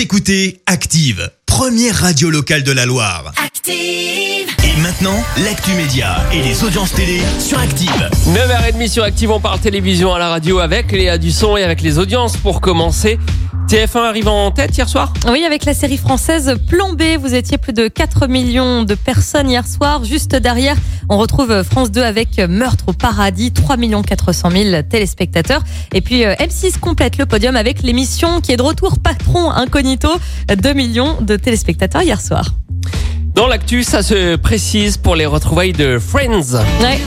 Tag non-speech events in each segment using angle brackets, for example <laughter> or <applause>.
Vous écoutez Active, première radio locale de la Loire. Active. Et maintenant, l'actu média et les audiences télé sur Active. 9h30 sur Active, on parle télévision à la radio avec Léa Dusson et avec les audiences. Pour commencer, TF1 arrive en tête hier soir Oui, avec la série française Plan B, vous étiez plus de 4 millions de personnes hier soir. Juste derrière, on retrouve France 2 avec Meurtre au paradis, 3 400 000 téléspectateurs. Et puis euh, M6 complète le podium avec l'émission qui est de retour Patron Incognito, 2 millions de téléspectateurs hier soir. Dans l'actu, ça se précise pour les retrouvailles de Friends. Ouais.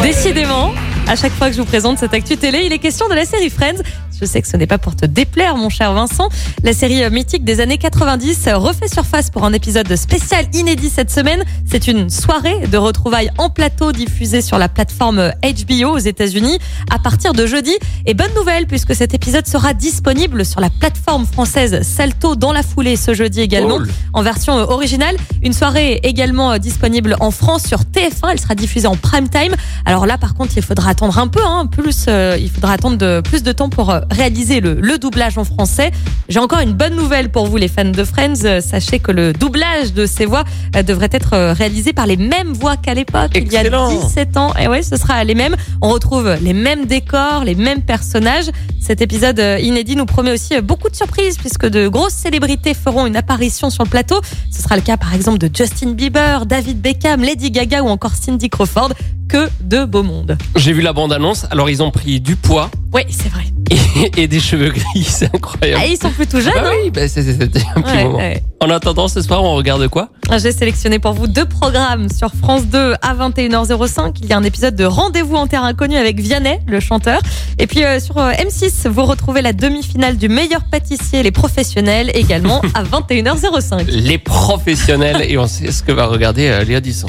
<laughs> Décidément, à chaque fois que je vous présente cette actu télé, il est question de la série Friends. Je sais que ce n'est pas pour te déplaire, mon cher Vincent. La série mythique des années 90 refait surface pour un épisode spécial inédit cette semaine. C'est une soirée de retrouvailles en plateau diffusée sur la plateforme HBO aux États-Unis à partir de jeudi. Et bonne nouvelle, puisque cet épisode sera disponible sur la plateforme française Salto dans la foulée ce jeudi également, Cool. en version originale. Une soirée également disponible en France sur TF1. Elle sera diffusée en prime time. Alors là, par contre, il faudra attendre un peu, hein, plus, euh, il faudra attendre de, plus de temps pour euh, réaliser le, le doublage en français. J'ai encore une bonne nouvelle pour vous, les fans de Friends. Euh, Sachez que le doublage de ces voix euh, devrait être euh, réalisé par les mêmes voix qu'à l'époque, il y a Excellent. 17 ans. Et ouais, ce sera les mêmes. On retrouve les mêmes décors, les mêmes personnages. Cet épisode inédit nous promet aussi beaucoup de surprises puisque de grosses célébrités feront une apparition sur le plateau. Ce sera le cas par exemple de Justin Bieber, David Beckham, Lady Gaga ou encore Cindy Crawford. Que de beau monde. J'ai vu la bande-annonce, alors ils ont pris du poids Oui, c'est vrai. Et, <laughs> et des cheveux gris, c'est incroyable. Ah, ils sont plutôt jeunes. Bah hein oui, bah c'est- un petit Ouais, moment. ouais. En attendant, ce soir, on regarde quoi? J'ai sélectionné pour vous deux programmes sur France 2 à 21h05. Il y a un épisode de Rendez-vous en terre inconnue avec Vianney, le chanteur. Et puis euh, sur euh, M6, vous retrouvez la demi-finale du meilleur pâtissier, les professionnels, également <laughs> à 21h05. Les professionnels, et on sait ce que va regarder euh, Léa Dusson.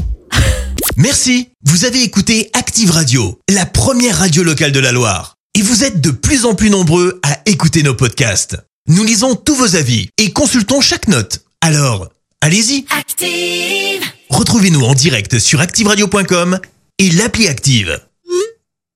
Merci. Vous avez écouté Active Radio, la première radio locale de la Loire. Et vous êtes de plus en plus nombreux à écouter nos podcasts. Nous lisons tous vos avis et consultons chaque note. Alors, allez-y. Active. Retrouvez-nous en direct sur activeradio.com et l'appli Active.